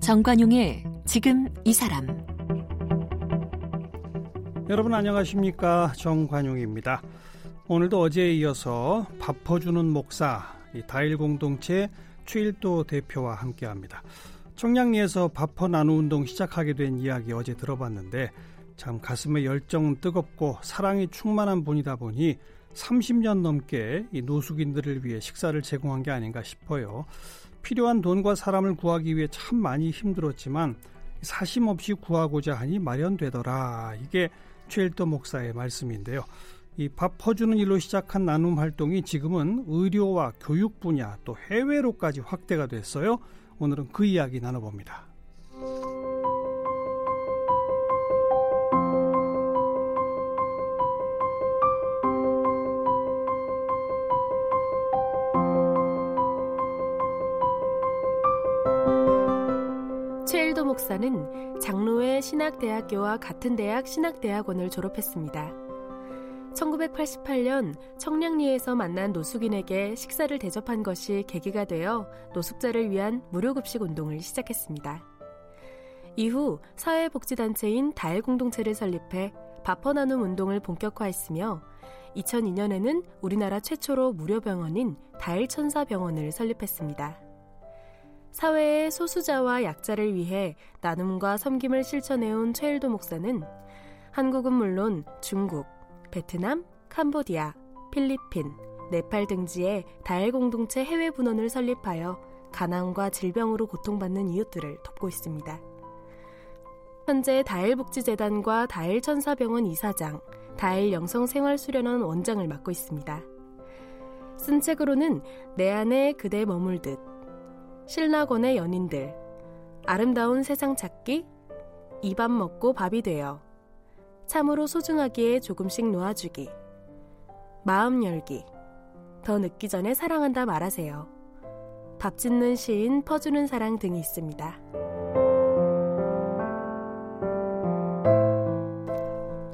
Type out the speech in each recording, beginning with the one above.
정관용의 지금 이 사람 여러분 안녕하십니까 정관용입니다. 오늘도 어제에 이어서 밥 퍼주는 목사 이 다일 공동체 최일도 대표와 함께합니다. 청량리에서 밥퍼 나누 운동 시작하게 된 이야기 어제 들어봤는데 참 가슴에 열정 뜨겁고 사랑이 충만한 분이다 보니 30년 넘게 이 노숙인들을 위해 식사를 제공한 게 아닌가 싶어요. 필요한 돈과 사람을 구하기 위해 참 많이 힘들었지만 사심 없이 구하고자 하니 마련되더라. 이게 최일도 목사의 말씀인데요. 이 밥 퍼주는 일로 시작한 나눔 활동이 지금은 의료와 교육 분야 또 해외로까지 확대가 됐어요. 오늘은 그 이야기 나눠봅니다. 목사는 장로회 신학대학교와 같은 대학 신학대학원을 졸업했습니다. 1988년 청량리에서 만난 노숙인에게 식사를 대접한 것이 계기가 되어 노숙자를 위한 무료급식 운동을 시작했습니다. 이후 사회복지단체인 다일공동체를 설립해 밥퍼 나눔 운동을 본격화했으며 2002년에는 우리나라 최초로 무료 병원인 다일천사병원을 설립했습니다. 사회의 소수자와 약자를 위해 나눔과 섬김을 실천해온 최일도 목사는 한국은 물론 중국, 베트남, 캄보디아, 필리핀, 네팔 등지에 다일 공동체 해외 분원을 설립하여 가난과 질병으로 고통받는 이웃들을 돕고 있습니다. 현재 다일복지재단과 다일천사병원 이사장, 다일영성생활수련원 원장을 맡고 있습니다. 쓴 책으로는 내 안에 그대 머물듯, 신라권의 연인들, 아름다운 세상 찾기, 입밥 먹고 밥이 되어, 참으로 소중하기에 조금씩 놓아주기, 마음 열기, 더 늦기 전에 사랑한다 말하세요. 밥 짓는 시인, 퍼주는 사랑 등이 있습니다.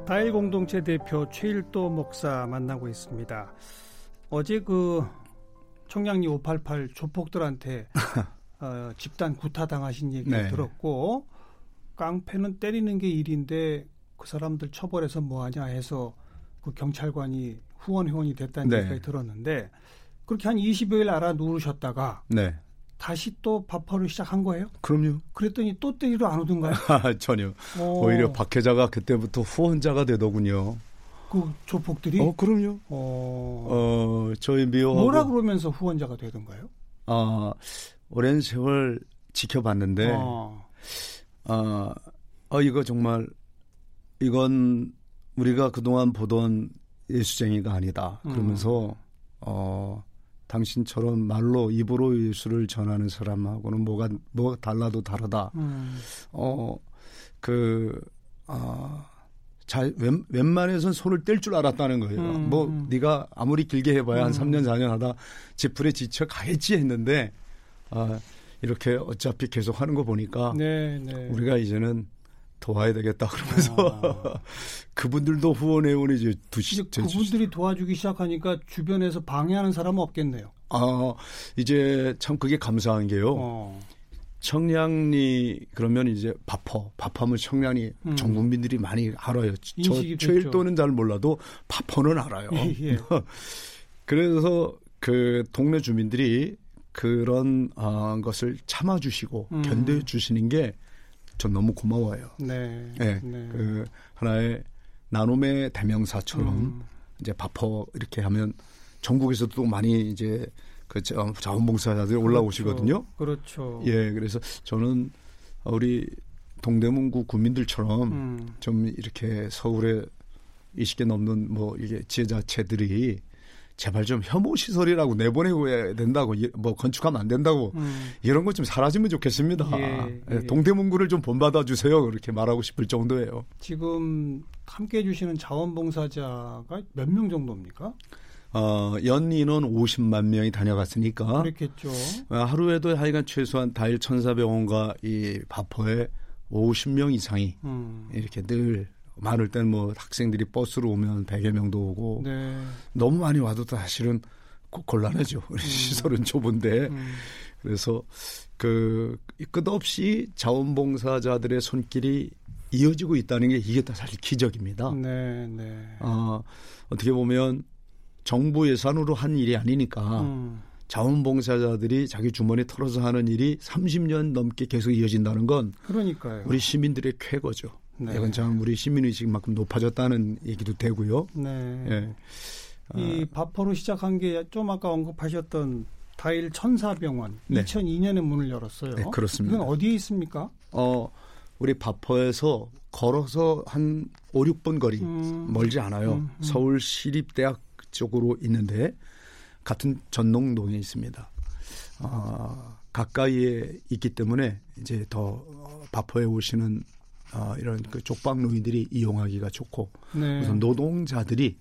다일 공동체 대표 최일도 목사 만나고 있습니다. 어제 그 청량리 588 조폭들한테 어, 집단 구타당하신 얘기 네. 들었고 깡패는 때리는 게 일인데 그 사람들 처벌해서 뭐하냐 해서 그 경찰관이 후원 회원이 됐다는 네. 얘기가 들었는데 그렇게 한 20여일 알아 누르셨다가 네. 다시 또 밥퍼를 시작한 거예요? 그럼요. 그랬더니 또 때리러 안 오던가요? 전혀. 오. 오히려 박 회자가 그때부터 후원자가 되더군요. 그 조폭들이? 어, 그럼요. 어, 어 저희 미호하고 뭐라 그러면서 후원자가 되던가요? 아, 오랜 세월 지켜봤는데, 어. 아, 어, 이거 정말 이건 우리가 그동안 보던 예수쟁이가 아니다. 그러면서 음. 어 당신처럼 말로 입으로 예수를 전하는 사람하고는 뭐가 뭐 달라도 다르다. 음. 어그 아 잘, 웬, 웬만해선 손을 뗄 줄 알았다는 거예요. 음, 뭐, 음. 네가 아무리 길게 해봐야 한 3년, 음. 4년 하다 지풀에 지쳐 가겠지 했는데, 아, 이렇게 어차피 계속 하는 거 보니까, 네, 네. 우리가 이제는 도와야 되겠다 그러면서 아. 그분들도 후원회원이 이제 두시 그분들이 도와주기 시작하니까 주변에서 방해하는 사람은 없겠네요. 아 이제 참 그게 감사한 게요. 어. 청량리 그러면 이제 바퍼 바퍼면 청량리 음. 전 국민들이 많이 알아요. 저 최일도는 잘 몰라도 바퍼는 알아요. 예. 그래서 그 동네 주민들이 그런 어, 것을 참아주시고 음. 견뎌주시는 게 전 너무 고마워요. 네. 네. 네. 그 하나의 나눔의 대명사처럼 음. 이제 바퍼 이렇게 하면 전국에서도 많이 이제 그 자원봉사자들이 올라오시거든요. 그렇죠. 예, 그래서 저는 우리 동대문구 구민들처럼 음. 좀 이렇게 서울에 20개 넘는 뭐 이게 지혜자체들이 제발 좀 혐오 시설이라고 내보내야 된다고 뭐 건축하면 안 된다고 음. 이런 것 좀 사라지면 좋겠습니다. 예, 예. 동대문구를 좀 본받아 주세요. 그렇게 말하고 싶을 정도예요. 지금 함께 해 주시는 자원봉사자가 몇 명 정도입니까? 어, 연 인원 50만 명이 다녀갔으니까. 그렇겠죠. 어, 하루에도 하여간 최소한 다일 천사병원과 이 바포에 50명 이상이 음. 이렇게 늘 많을 때는 뭐 학생들이 버스로 오면 100여 명도 오고 네. 너무 많이 와도 사실은 곤란하죠. 우리 음. 시설은 좁은데. 음. 그래서 그 끝없이 자원봉사자들의 손길이 이어지고 있다는 게 이게 다 사실 기적입니다. 네, 네. 어, 어떻게 보면 정부 예산으로 한 일이 아니니까 음. 자원봉사자들이 자기 주머니 털어서 하는 일이 30년 넘게 계속 이어진다는 건 그러니까요. 우리 시민들의 쾌거죠. 네. 이건 참 우리 시민의식만큼 높아졌다는 얘기도 되고요. 네. 예. 이 바포로 시작한 게 좀 아까 언급하셨던 다일 천사병원 네. 2002년에 문을 열었어요. 네, 그렇습니다. 이건 어디에 있습니까? 어, 우리 바포에서 걸어서 한 5, 6분 거리 음. 멀지 않아요. 음, 음. 서울 시립대학 쪽으로 있는데 같은 전농동에 있습니다. 어, 가까이에 있기 때문에 이제 더 바포에 오시는 어, 이런 그 족박 노인들이 이용하기가 좋고 네. 우선 노동자들이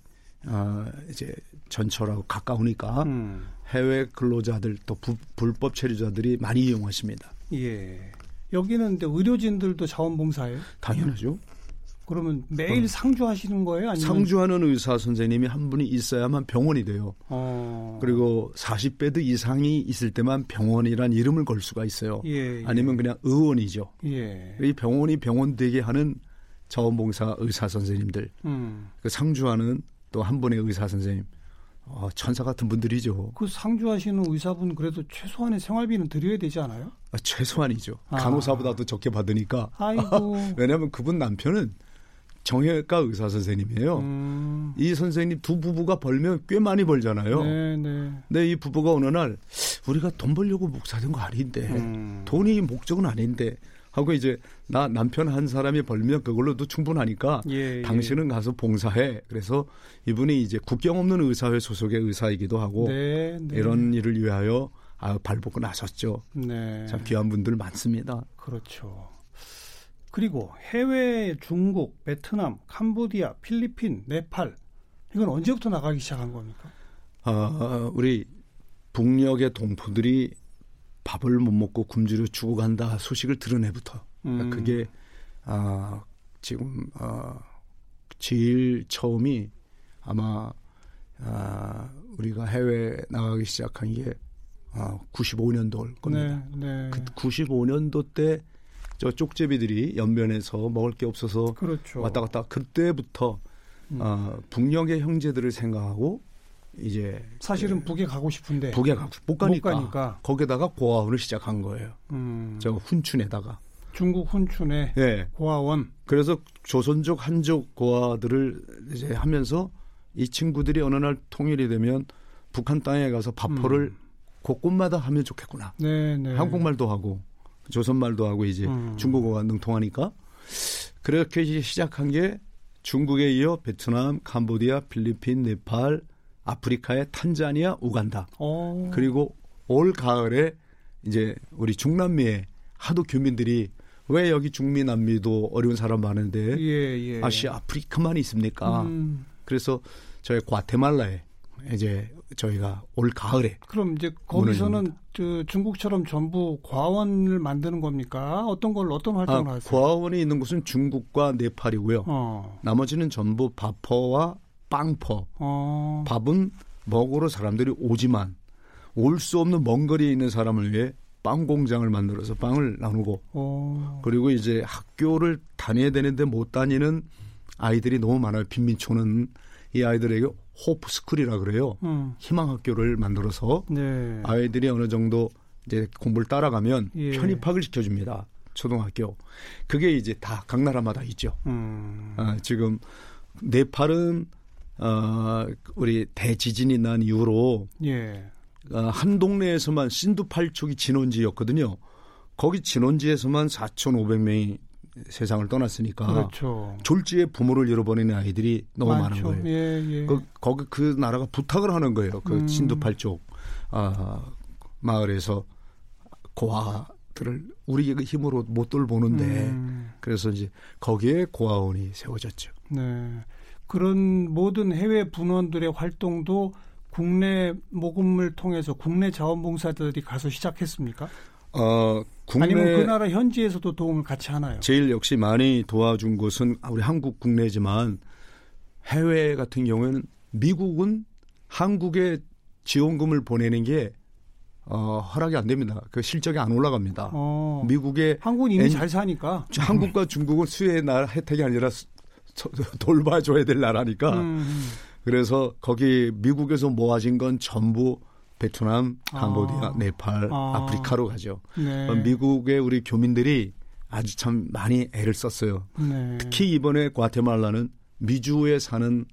어, 이제 전철하고 가까우니까 음. 해외 근로자들 또 부, 불법 체류자들이 많이 이용하십니다. 예. 여기는 의료진들도 자원봉사예요? 당연하죠. 그러면 매일 어. 상주하시는 거예요? 아니면? 상주하는 의사 선생님이 한 분이 있어야만 병원이 돼요. 어. 그리고 40배드 이상이 있을 때만 병원이란 이름을 걸 수가 있어요. 예, 예. 아니면 그냥 의원이죠. 예. 이 병원이 병원 되게 하는 자원봉사 의사 선생님들, 음. 그 상주하는 또 한 분의 의사 선생님, 어, 천사 같은 분들이죠. 그 상주하시는 의사분 그래도 최소한의 생활비는 드려야 되지 않아요? 아, 최소한이죠. 아. 간호사보다도 적게 받으니까. 아이고. 왜냐하면 그분 남편은 정형외과 의사 선생님이에요. 음. 이 선생님 두 부부가 벌면 꽤 많이 벌잖아요. 네, 네. 근데 이 부부가 어느 날 우리가 돈 벌려고 목사된 거 아닌데 음. 돈이 목적은 아닌데 하고 이제 나 남편 한 사람이 벌면 그걸로도 충분하니까 예, 예. 당신은 가서 봉사해. 그래서 이분이 이제 국경 없는 의사회 소속의 의사이기도 하고 네, 네. 이런 일을 위하여 아, 발벗고 나섰죠. 네. 참 귀한 분들 많습니다. 그렇죠. 그리고 해외 중국, 베트남, 캄보디아, 필리핀, 네팔 이건 언제부터 나가기 시작한 겁니까? 아, 우리 북녘의 동포들이 밥을 못 먹고 굶주려 죽어간다 소식을 들은 해부터 그러니까 음. 그게 아, 지금 아, 제일 처음이 아마 아, 우리가 해외 나가기 시작한 게 아, 95년도일 겁니다. 네, 네. 그 95년도 때 저 쪽제비들이 연변에서 먹을 게 없어서 그렇죠. 왔다 갔다 그때부터 음. 어, 북녘의 형제들을 생각하고 이제 사실은 그, 북에 가고 싶은데 북에 가고 못 가니까, 못 가니까. 거기다가 고아원을 시작한 거예요. 음. 저 훈춘에다가 중국 훈춘에 네. 고아원. 그래서 조선족 한족 고아들을 이제 하면서 이 친구들이 어느 날 통일이 되면 북한 땅에 가서 밥포를 음. 곳곳마다 하면 좋겠구나. 네, 네. 한국말도 하고 조선말도 하고 이제 음. 중국어가 능통하니까 그렇게 시작한 게 중국에 이어 베트남, 캄보디아, 필리핀, 네팔, 아프리카의 탄자니아, 우간다. 오. 어. 그리고 올 가을에 이제 우리 중남미에 하도 교민들이 왜 여기 중미 남미도 어려운 사람 많은데 예, 예. 아시아 아프리카만 있습니까? 음. 그래서 저희 과테말라에 이제 저희가 올 가을에 그럼 이제 거기서는 그 중국처럼 전부 과원을 만드는 겁니까? 어떤 걸 어떤 활동을 아, 하세요? 고아원이 있는 곳은 중국과 네팔이고요. 어. 나머지는 전부 밥퍼와 빵퍼. 어. 밥은 먹으러 사람들이 오지만 올 수 없는 먼 거리에 있는 사람을 위해 빵 공장을 만들어서 빵을 나누고 어. 그리고 이제 학교를 다녀야 되는데 못 다니는 아이들이 너무 많아요. 빈민촌은 이 아이들에게 Hope School이라 그래요. 음. 희망 학교를 만들어서 네. 아이들이 어느 정도 이제 공부를 따라가면 예. 편입학을 시켜줍니다. 초등학교. 그게 이제 다 각 나라마다 있죠. 음. 아, 지금 네팔은 어, 우리 대지진이 난 이후로 예. 어, 한 동네에서만 신두팔촉이 진원지였거든요. 거기 진원지에서만 4,500명이 세상을 떠났으니까 그렇죠. 졸지에 부모를 잃어버리는 아이들이 너무 많죠. 많은 거예요. 예, 예. 그, 거기 그 나라가 부탁을 하는 거예요. 그 음. 신두팔 쪽 아, 마을에서 고아들을 우리의 힘으로 못 돌보는데 음. 그래서 이제 거기에 고아원이 세워졌죠. 네. 그런 모든 해외 분원들의 활동도 국내 모금을 통해서 국내 자원봉사자들이 가서 시작했습니까? 어, 아니면 그 나라 현지에서도 도움을 같이 하나요? 제일 역시 많이 도와준 곳은 우리 한국 국내지만 해외 같은 경우에는 미국은 한국에 지원금을 보내는 게 어, 허락이 안 됩니다. 그 실적이 안 올라갑니다. 어, 미국의 한국은 이미 엔, 잘 사니까 한국과 중국은 수혜의 나라 혜택이 아니라 수, 돌봐줘야 될 나라니까. 음. 그래서 거기 미국에서 모아진 건 전부 베트남, 캄보디아, 아. 네팔, 아. 프리카로 가죠. 네. 미국의 우리 교민들이 아주 참 많이 애를 썼어요. 네. 특히 이번에 과테말라는 미주에 사는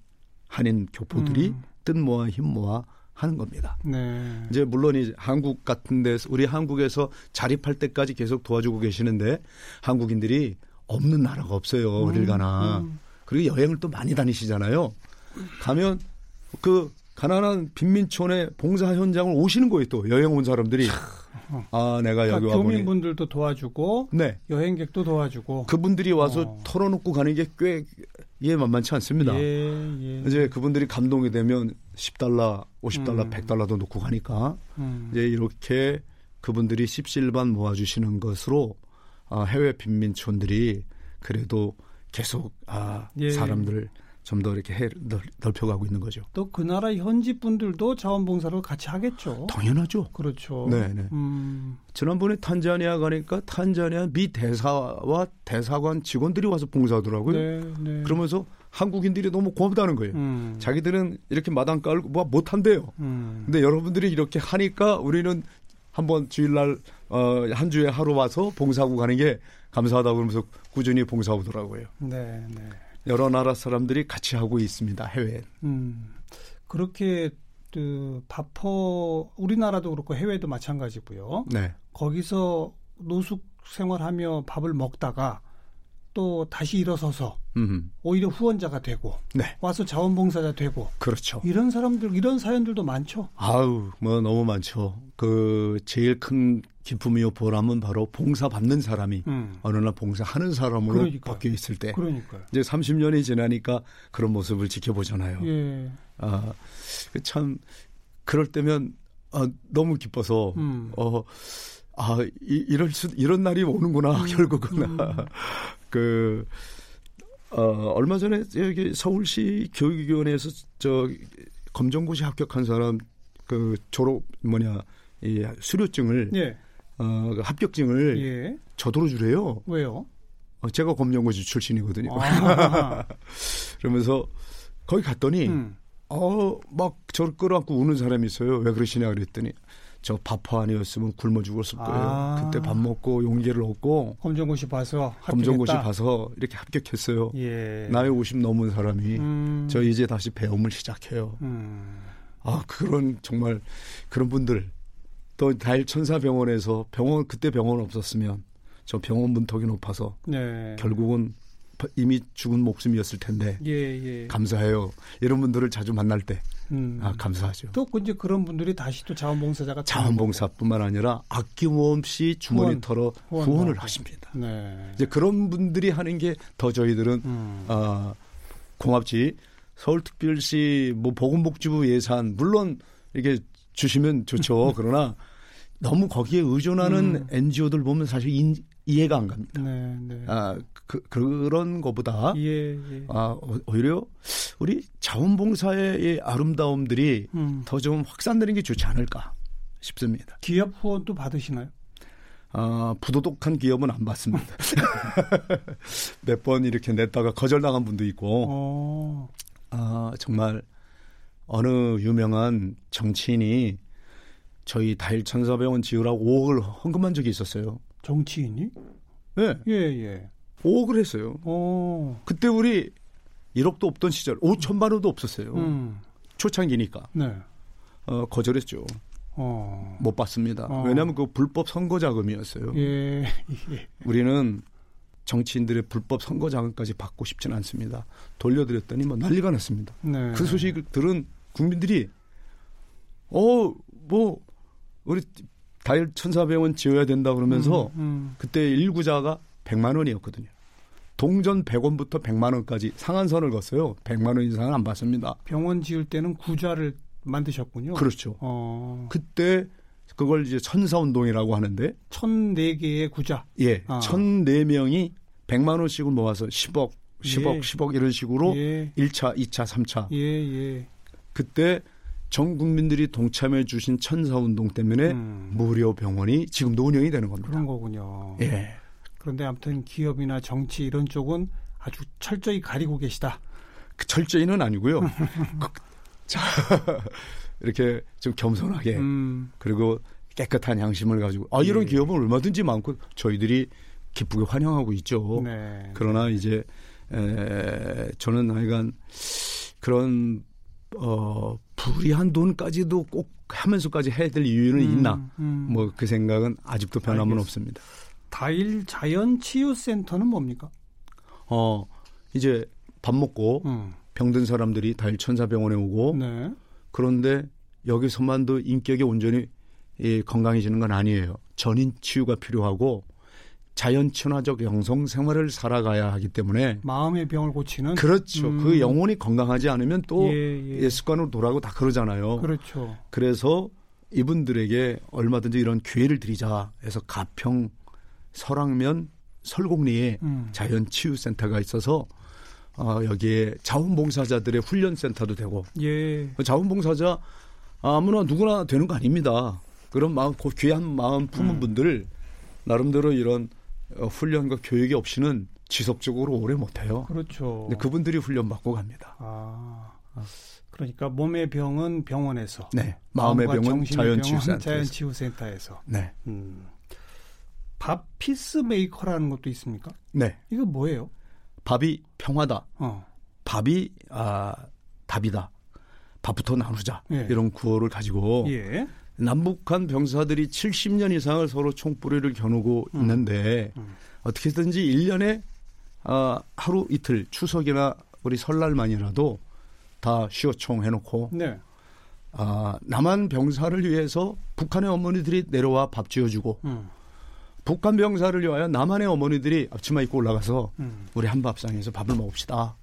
한인 교포들이 음. 뜬 모아 힘 모아 하는 겁니다. 네. 이제 물론 이제 한국 같은 데서 우리 한국에서 자립할 때까지 계속 도와주고 계시는데 한국인들이 없는 나라가 없어요. 어딜 음, 가나. 음. 그리고 여행을 또 많이 다니시잖아요. 가면 그 가난한 빈민촌의 봉사 현장을 오시는 거예요. 또 여행 온 사람들이 아 내가 여기 그러니까 와보니 교민분들도 도와주고 네. 여행객도 도와주고 그분들이 와서 어. 털어놓고 가는 게 꽤 예, 만만치 않습니다. 예, 예. 이제 그분들이 감동이 되면 10달러, 50달러, 음. 100달러도 놓고 가니까 음. 이제 이렇게 그분들이 십실반 모아주시는 것으로 아, 해외 빈민촌들이 그래도 계속 아, 예. 사람들을 좀 더 이렇게 해, 넓혀가고 있는 거죠. 또 그 나라 현지 분들도 자원봉사를 같이 하겠죠. 당연하죠. 그렇죠. 네, 네. 음. 지난번에 탄자니아 가니까 탄자니아 미 대사와 대사관 직원들이 와서 봉사하더라고요. 네, 네. 그러면서 한국인들이 너무 고맙다는 거예요. 음. 자기들은 이렇게 마당 깔고 뭐 못한대요. 음. 근데 여러분들이 이렇게 하니까 우리는 한번 주일날 어, 한 주에 하루 와서 봉사하고 가는 게 감사하다고 그러면서 꾸준히 봉사하더라고요. 네, 네. 여러 나라 사람들이 같이 하고 있습니다. 해외. 음, 그렇게 그 바퍼 우리나라도 그렇고 해외도 마찬가지고요. 네. 거기서 노숙 생활하며 밥을 먹다가 또 다시 일어서서 음흠. 오히려 후원자가 되고 네. 와서 자원봉사자 되고 그렇죠. 이런 사람들 이런 사연들도 많죠. 아우 뭐 너무 많죠. 그 제일 큰 기쁨이요 보람은 바로 봉사 받는 사람이 음. 어느 날 봉사하는 사람으로 그러니까요. 바뀌어 있을 때 그러니까요. 이제 30년이 지나니까 그런 모습을 지켜보잖아요. 예. 아 참 그럴 때면 아, 너무 기뻐서 음. 어. 아, 이, 이럴 수, 이런 날이 오는구나, 음, 결국은. 음. 그, 어, 얼마 전에 여기 서울시 교육위원회에서 저 검정고시 합격한 사람 그 졸업 뭐냐, 이 수료증을 예. 어, 그 합격증을 예. 저도로 주래요. 왜요? 어, 제가 검정고시 출신이거든요. 아. 그러면서 거기 갔더니 음. 어, 막 저를 끌어안고 우는 사람이 있어요. 왜 그러시냐 그랬더니 저 바포 아니었으면 굶어 죽었을 거예요. 아. 그때 밥 먹고 용기를 얻고 검정고시 봐서 합격했다. 검정고시 봐서 이렇게 합격했어요. 예. 나이 50 넘은 사람이 음. 저 이제 다시 배움을 시작해요. 음. 아 그런 정말 그런 분들 또 다일 천사병원에서 병원 그때 병원 없었으면 저 병원 문턱이 높아서 네. 결국은 이미 죽은 목숨이었을 텐데 예, 예. 감사해요. 이런 분들을 자주 만날 때 음. 아, 감사하죠. 또 이제 그런 분들이 다시 또 자원봉사자가 자원봉사뿐만 아니라 아낌없이 주머니 후원, 털어 후원, 후원을 하십니다. 네. 이제 그런 분들이 하는 게 더 저희들은 음. 어, 고맙지. 서울특별시 뭐 보건복지부 예산 물론 이게 주시면 좋죠. 그러나 너무 거기에 의존하는 음. NGO들 보면 사실 인, 이해가 안 갑니다. 네, 네. 아, 그, 그런 거보다 예, 예. 아, 오히려 우리 자원봉사의 아름다움들이 음. 더좀 확산되는 게 좋지 않을까 싶습니다. 기업 후원도 받으시나요? 아, 부도덕한 기업은 안 받습니다. 몇 번 이렇게 냈다가 거절당한 분도 있고, 어. 아, 정말 어느 유명한 정치인이 저희 다일 천사병원 지으라고 5억을 헌금한 적이 있었어요. 정치인이? 네. 예, 예. 5억을 했어요. 오. 그때 우리 1억도 없던 시절 5천만 원도 없었어요. 음. 초창기니까. 네. 어, 거절했죠. 어. 못 받습니다. 어. 왜냐하면 그 불법 선거 자금이었어요. 예. 예. 우리는 정치인들의 불법 선거 자금까지 받고 싶지는 않습니다. 돌려드렸더니 뭐 난리가 났습니다. 네. 그 소식을 들은 국민들이 어, 뭐 우리 다일 1,400원 지어야 된다 그러면서 음, 음. 그때 일구자가 100만 원이었거든요. 동전 100원부터 100만 원까지 상한선을 걷어요. 100만 원 이상은 안 받습니다. 병원 지을 때는 구좌를 만드셨군요. 그렇죠. 어. 그때 그걸 이제 천사 운동이라고 하는데. 천네 개의 구자. 예. 아. 천네 명이 100만 원씩을 모아서 10억, 10억, 예. 10억 이런 식으로 예. 1차, 2차, 3차. 예, 예. 그때 전 국민들이 동참해 주신 천사 운동 때문에 음. 무료 병원이 지금도 운영이 되는 겁니다. 그런 거군요. 예. 그런데 아무튼 기업이나 정치 이런 쪽은 아주 철저히 가리고 계시다. 그 철저히는 아니고요. 그, 자, 이렇게 좀 겸손하게 음. 그리고 깨끗한 양심을 가지고 아 이런 예. 기업은 얼마든지 많고 저희들이 기쁘게 환영하고 있죠. 네. 그러나 이제 에, 저는 하여간 그런 어 불이한 돈까지도 꼭 하면서까지 해야 될 이유는 음, 있나? 음. 뭐그 생각은 아직도 변함은 알겠습니다. 없습니다. 다일 자연 치유 센터는 뭡니까? 어 이제 밥 먹고 음. 병든 사람들이 다일 천사병원에 오고 네. 그런데 여기서만도 인격이 온전히 예, 건강해지는 건 아니에요. 전인 치유가 필요하고 자연 친화적 영성 생활을 살아가야 하기 때문에 마음의 병을 고치는 그렇죠. 음. 그 영혼이 건강하지 않으면 또 예, 예. 습관으로 돌아가고 다 그러잖아요. 그렇죠. 그래서 이분들에게 얼마든지 이런 기회를 드리자 해서 가평 설악면 설곡리에 음. 자연 치유 센터가 있어서 어, 여기에 자원봉사자들의 훈련 센터도 되고 예. 자원봉사자 아무나 누구나 되는 거 아닙니다. 그런 마음 귀한 마음 품은 음. 분들 나름대로 이런 어, 훈련과 교육이 없이는 지속적으로 오래 못해요. 그렇죠. 근데 그분들이 훈련 받고 갑니다. 아, 그러니까 몸의 병은 병원에서, 네, 마음의 병은 자연치유센터 에서. 자연치유센터에서. 네. 음. 밥 피스메이커라는 것도 있습니까? 네. 이거 뭐예요? 밥이 평화다. 어. 밥이 아 답이다. 밥부터 나누자. 예. 이런 구호를 가지고 예. 남북한 병사들이 70년 이상을 서로 총뿌리를 겨누고 음. 있는데 음. 어떻게든지 1년에 아, 하루 이틀 추석이나 우리 설날만이라도 다 쉬어총 해놓고 네. 아, 남한 병사를 위해서 북한의 어머니들이 내려와 밥 지어주고 음. 북한 병사를 위하여 남한의 어머니들이 앞치마 입고 올라가서 음. 우리 한밥상에서 밥을 먹읍시다.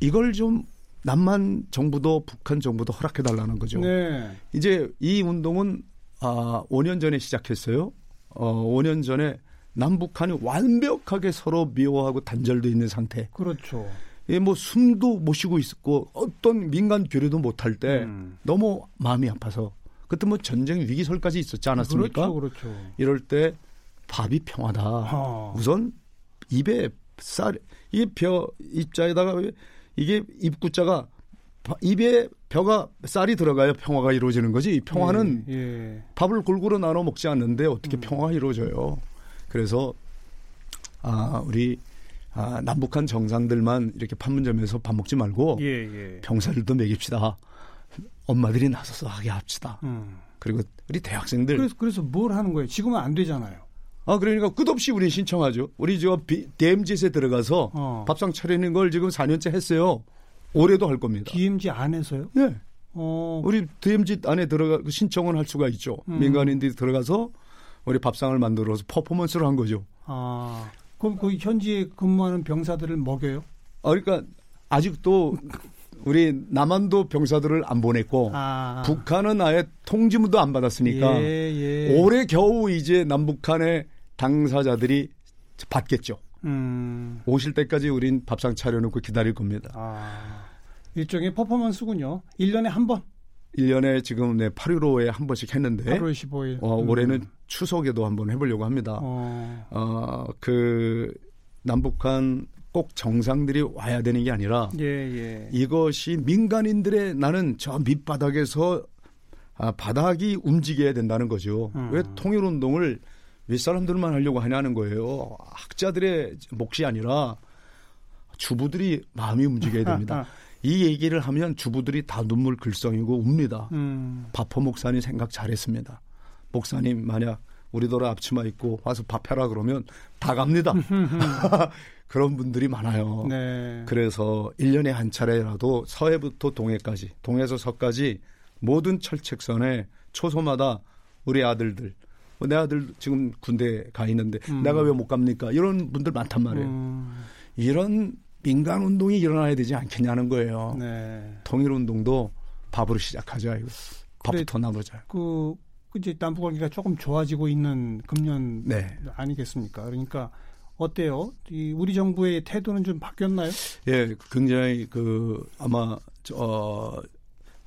이걸 좀 남한 정부도 북한 정부도 허락해 달라는 거죠. 네. 이제 이 운동은 아 5년 전에 시작했어요. 어 5년 전에 남북한이 완벽하게 서로 미워하고 단절돼 있는 상태. 그렇죠. 예, 뭐 숨도 못 쉬고 있었고 어떤 민간 교류도 못할 때 음. 너무 마음이 아파서 그때 뭐 전쟁 위기설까지 있었지 않았습니까? 그렇죠, 그렇죠. 이럴 때 밥이 평하다. 어. 우선 입에 쌀, 이벼 입자에다가 이게 입구자가 입에 벼가 쌀이 들어가야 평화가 이루어지는 거지. 평화는 예, 예. 밥을 골고루 나눠 먹지 않는데 어떻게 음. 평화가 이루어져요? 그래서 아 우리 아, 남북한 정상들만 이렇게 판문점에서 밥 먹지 말고 예, 예. 병사들도 먹입시다. 엄마들이 나서서 하게 합시다. 음. 그리고 우리 대학생들 그래서 그래서 뭘 하는 거예요? 지금은 안 되잖아요. 아 그러니까 끝없이 우리 신청하죠. 우리 저 DMZ에 들어가서 어. 밥상 차리는 걸 지금 4년째 했어요. 올해도 할 겁니다. DMZ 안에서요? 네. 어. 우리 DMZ 안에 들어가 신청을 할 수가 있죠. 음. 민간인들이 들어가서 우리 밥상을 만들어서 퍼포먼스를 한 거죠. 아. 그럼 그 현지에 근무하는 병사들을 먹여요? 아 그러니까 아직도 우리 남한도 병사들을 안 보냈고 아. 북한은 아예 통지문도 안 받았으니까 예, 예. 올해 겨우 이제 남북한의 당사자들이 받겠죠. 음. 오실 때까지 우린 밥상 차려놓고 기다릴 겁니다. 아. 일종의 퍼포먼스군요. 1년에 한 번. 1년에 지금 네, 8.15에 한 번씩 했는데 8월 15일. 어, 올해는 음. 추석에도 한번 해보려고 합니다. 어. 어, 그 남북한 꼭 정상들이 와야 되는 게 아니라 예, 예. 이것이 민간인들의 나는 저 밑바닥에서 아, 바닥이 움직여야 된다는 거죠. 음. 왜 통일운동을 윗사람들만 하려고 하냐는 거예요. 학자들의 몫이 아니라 주부들이 마음이 움직여야 됩니다. 이 얘기를 하면 주부들이 다 눈물 글썽이고 웁니다. 음. 바포 목사님 생각 잘했습니다. 목사님 만약 우리더러 앞치마 입고 와서 밥 해라 그러면 다 갑니다. 그런 분들이 많아요. 네. 그래서 1년에 한 차례라도 서해부터 동해까지, 동해에서 서까지 모든 철책선에 초소마다 우리 아들들, 뭐 내 아들 지금 군대 가 있는데 음. 내가 왜 못 갑니까? 이런 분들 많단 말이에요. 음. 이런 민간 운동이 일어나야 되지 않겠냐는 거예요. 네. 통일 운동도 밥으로 시작하자 이거. 밥부터 나누자. 그 이제 남북 관계가 조금 좋아지고 있는 금년 네. 아니겠습니까? 그러니까 어때요? 이 우리 정부의 태도는 좀 바뀌었나요? 예, 굉장히 그 아마 어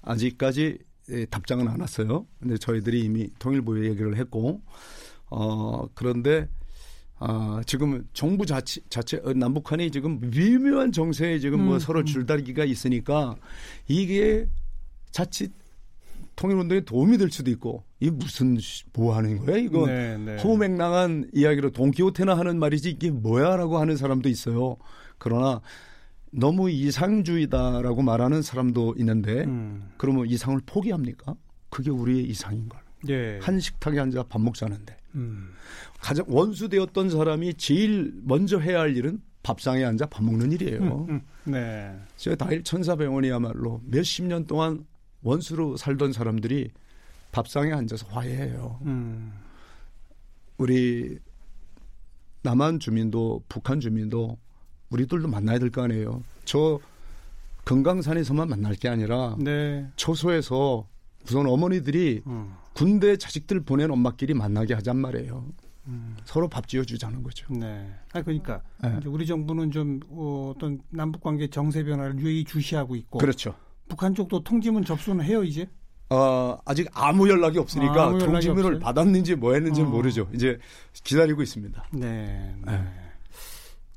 아직까지 예, 답장은 안 왔어요. 근데 저희들이 이미 통일부에 얘기를 했고 어 그런데 아, 지금 정부 자체, 자체, 어, 남북한이 지금 미묘한 정세에 지금 뭐 음, 서로 음. 줄다리기가 있으니까 이게 자칫 통일운동에 도움이 될 수도 있고 이게 무슨 뭐 하는 거야 이거 네, 네. 허무맹랑한 이야기로 동키호테나 하는 말이지 이게 뭐야라고 하는 사람도 있어요. 그러나 너무 이상주의다라고 말하는 사람도 있는데 음. 그러면 이상을 포기합니까? 그게 우리의 이상인 걸. 예. 한 식탁에 앉아 밥 먹자는데 음. 가장 원수되었던 사람이 제일 먼저 해야 할 일은 밥상에 앉아 밥 먹는 일이에요. 음, 음. 네. 제가 다일 천사병원이야말로 몇십 년 동안 원수로 살던 사람들이 밥상에 앉아서 화해해요. 음. 우리 남한 주민도 북한 주민도 우리들도 만나야 될 거 아니에요. 저 금강산에서만 만날 게 아니라 네. 초소에서 우선 어머니들이 음. 군대 자식들 보낸 엄마끼리 만나게 하잔 말이에요. 음. 서로 밥 지어주자는 거죠. 네. 아 그러니까 네. 우리 정부는 좀 어, 어떤 남북 관계 정세 변화를 유의 주시하고 있고. 그렇죠. 북한 쪽도 통지문 접수는 해요 이제? 어, 아직 아무 연락이 없으니까 아, 통지문을? 받았는지 뭐 했는지 어. 모르죠. 이제 기다리고 있습니다. 네. 네. 네.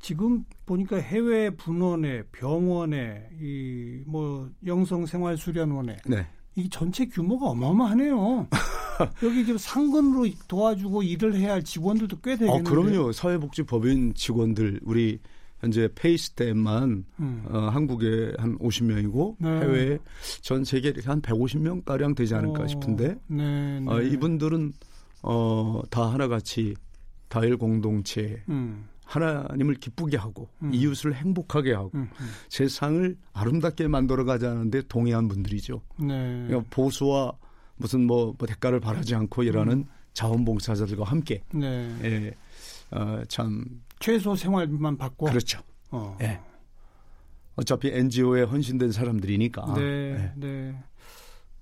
지금 보니까 해외 분원에 병원에 이뭐 영성 생활 수련원에 네. 이 전체 규모가 어마어마하네요. 여기 지금 상근으로 도와주고 일을 해야 할 직원들도 꽤 되겠네요. 어, 그럼요. 사회복지법인 직원들 우리 현재 페이스템만 음. 어, 한국에 한 50명이고 네. 해외에 전 세계에 한 150명 가량 되지 않을까 어, 싶은데 네, 네. 어, 이분들은 어, 다 하나같이 다일 공동체 음. 하나님을 기쁘게 하고 음. 이웃을 행복하게 하고 음, 음. 세상을 아름답게 만들어 가자는데 동의한 분들이죠. 네. 그러니까 보수와 무슨 뭐, 뭐 대가를 바라지 않고 일하는 음. 자원봉사자들과 함께 네. 예, 어, 참 최소 생활비만 받고 그렇죠. 어. 예. 어차피 NGO에 헌신된 사람들이니까. 네, 예. 네.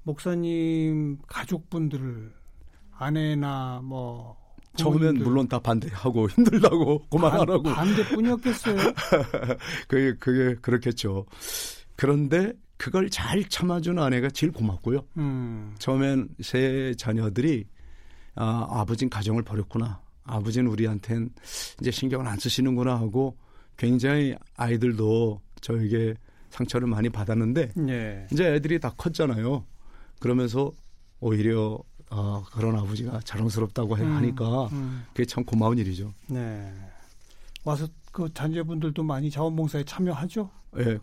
목사님 가족분들 아내나 뭐 처음엔 물론 다 반대하고 힘들다고 그만하라고 반, 반대뿐이었겠어요. 그게 그게 그렇겠죠. 그런데 그걸 잘 참아준 아내가 제일 고맙고요. 음. 처음엔 세 자녀들이 아, 아버지는 가정을 버렸구나. 아버지는 우리한텐 이제 신경을 안 쓰시는구나 하고 굉장히 아이들도 저에게 상처를 많이 받았는데 예. 이제 애들이 다 컸잖아요. 그러면서 오히려 어, 그런 아버지가 자랑스럽다고 음, 하니까 음. 그게 참 고마운 일이죠. 네. 와서 그 자녀분들도 많이 자원봉사에 참여하죠? 예.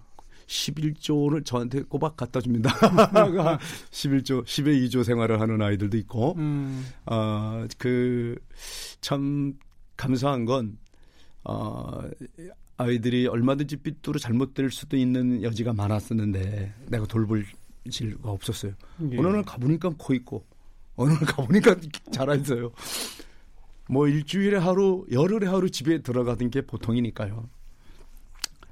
11조를 저한테 꼬박 갖다 줍니다. 11조, 10의 2조 생활을 하는 아이들도 있고, 음. 어, 그, 참 감사한 건, 어, 아이들이 얼마든지 삐뚤어 잘못될 수도 있는 여지가 많았었는데, 내가 돌볼 질가 없었어요. 예. 어느 날 가보니까 코 있고, 어느 날 가보니까 잘했어요. 뭐 일주일에 하루, 열흘에 하루 집에 들어가던 게 보통이니까요.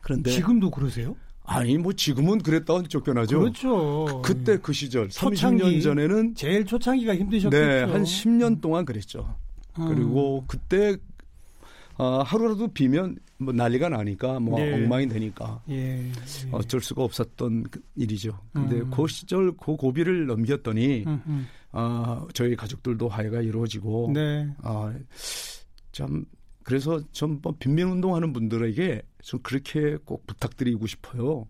그런데 지금도 그러세요? 아니 뭐 지금은 그랬다고 쫓겨나죠. 그렇죠. 그, 그때 그 시절 초창기, 30년 전에는 제일 초창기가 힘드셨겠죠. 네, 한 10년 동안 그랬죠. 음. 그리고 그때 어, 하루라도 비면 뭐 난리가 나니까 뭐 예. 엉망이 되니까 예. 예. 어쩔 수가 없었던 그 일이죠. 근데 음. 그 시절 그 고비를 넘겼더니 음, 음. 어, 저희 가족들도 화해가 이루어지고 네. 어, 참 그래서 전뭐 빈민 운동하는 분들에게 좀 그렇게 꼭 부탁드리고 싶어요.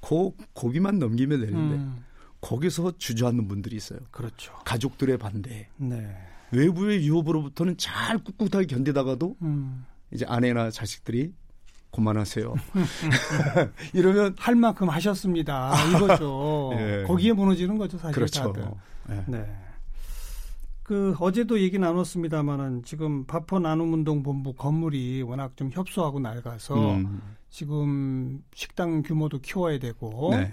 고 고비만 넘기면 되는데 음. 거기서 주저앉는 분들이 있어요. 그렇죠. 가족들의 반대. 네. 외부의 유혹으로부터는 잘 꿋꿋하게 견디다가도 음. 이제 아내나 자식들이 그만하세요. 이러면 할 만큼 하셨습니다. 이거죠. 네. 거기에 무너지는 거죠, 사실 그렇죠. 다들. 네. 네. 그 어제도 얘기 나눴습니다만은 지금 파포 나눔 운동 본부 건물이 워낙 좀 협소하고 낡아서 음. 지금 식당 규모도 키워야 되고 네.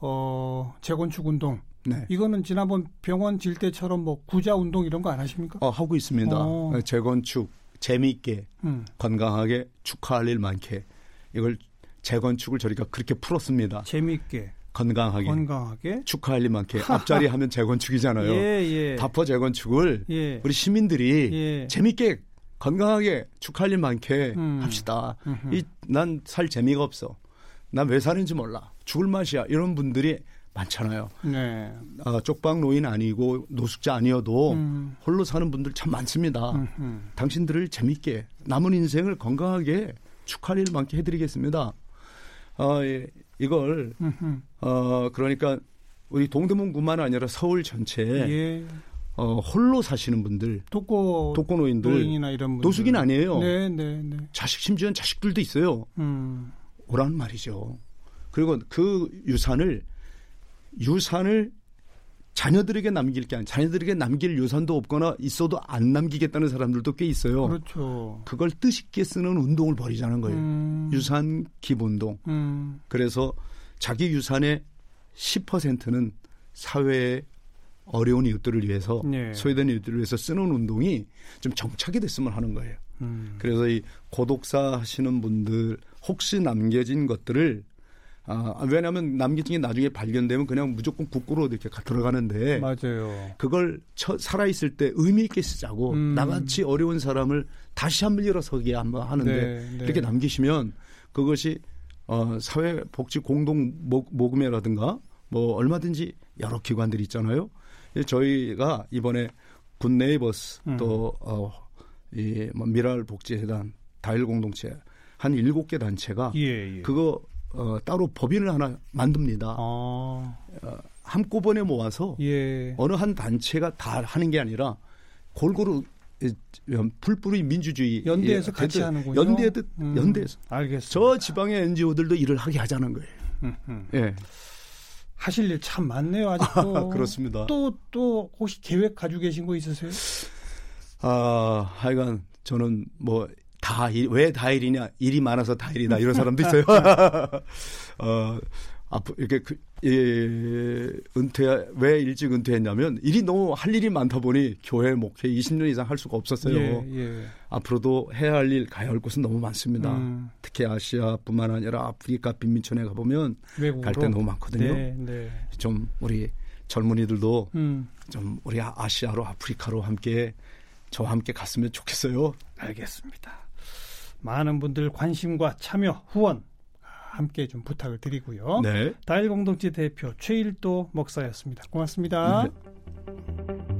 어 재건축 운동 네. 이거는 지난번 병원 질 때처럼 뭐 구자 운동 이런 거 안 하십니까? 어, 하고 있습니다. 어. 네, 재건축 재미있게 음. 건강하게 축하할 일 많게 이걸 재건축을 저희가 그렇게 풀었습니다. 재미있게 건강하게, 건강하게 축하할 일 많게 앞자리 하면 재건축이잖아요. 예, 예. 다퍼 재건축을 예. 우리 시민들이 예. 재밌게 건강하게 축하할 일 많게 음. 합시다. 이 난 살 재미가 없어. 난 왜 사는지 몰라. 죽을 맛이야. 이런 분들이 많잖아요. 네. 아, 쪽방 노인 아니고 노숙자 아니어도 음. 홀로 사는 분들 참 많습니다. 음흠. 당신들을 재밌게 남은 인생을 건강하게 축하할 일 많게 해드리겠습니다. 어, 예, 이걸 어, 그러니까 우리 동대문구만 아니라 서울 전체에 예. 어, 홀로 사시는 분들, 독거 독거노인들, 노인이나 이런 분들. 노숙인 아니에요. 네, 네, 네. 자식 심지어는 자식들도 있어요. 음. 오라는 말이죠. 그리고 그 유산을 유산을 자녀들에게 남길 게 아니라 자녀들에게 남길 유산도 없거나 있어도 안 남기겠다는 사람들도 꽤 있어요. 그렇죠. 그걸 뜻있게 쓰는 운동을 벌이자는 거예요. 음. 유산 기본동. 음. 그래서 자기 유산의 10%는 사회의 어려운 이웃들을 위해서 네. 소외된 이웃들을 위해서 쓰는 운동이 좀 정착이 됐으면 하는 거예요. 음. 그래서 이 고독사 하시는 분들 혹시 남겨진 것들을 아, 왜냐하면 남기증이 나중에 발견되면 그냥 무조건 국구로 이렇게 들어가는데 맞아요. 그걸 처, 살아있을 때 의미 있게 쓰자고 음. 나같이 어려운 사람을 다시 한번 일어서게 한번 하는데 네, 네. 이렇게 남기시면 그것이 어, 사회복지 공동 모금회라든가 뭐 얼마든지 여러 기관들이 있잖아요. 저희가 이번에 굿 네이버스 음. 또 어, 이뭐 밀알 복지재단 다일 공동체 한 일곱 개 단체가 예, 예. 그거 어, 따로 법인을 하나 만듭니다. 아. 어, 한꺼번에 모아서 예. 어느 한 단체가 다 하는 게 아니라 골고루 풀뿌리 민주주의 연대에서 같이 대들, 하는군요. 연대 음, 연대에서. 알겠습니다. 저 지방의 NGO들도 일을 하게 하자는 거예요. 음, 음. 예. 하실 일 참 많네요 아직도. 그렇습니다. 또또 혹시 계획 가지고 계신 거 있으세요? 아 하여간 저는 뭐 다일, 왜 다일이냐? 일이 많아서 다일이다. 이런 사람도 있어요. 어, 앞으로 이렇게 그, 예, 은퇴, 왜 일찍 은퇴했냐면 일이 너무 할 일이 많다 보니 교회 목회 20년 이상 할 수가 없었어요. 예, 예. 앞으로도 해야 할 일, 가야 할 곳은 너무 많습니다. 음. 특히 아시아뿐만 아니라 아프리카 빈민촌에 가 보면 갈데 너무 많거든요. 네, 네. 좀 우리 젊은이들도 음. 좀 우리 아시아로 아프리카로 함께 저와 함께 갔으면 좋겠어요. 알겠습니다. 많은 분들 관심과 참여, 후원 함께 좀 부탁을 드리고요. 네. 다일 공동체 대표 최일도 목사였습니다. 고맙습니다. 네.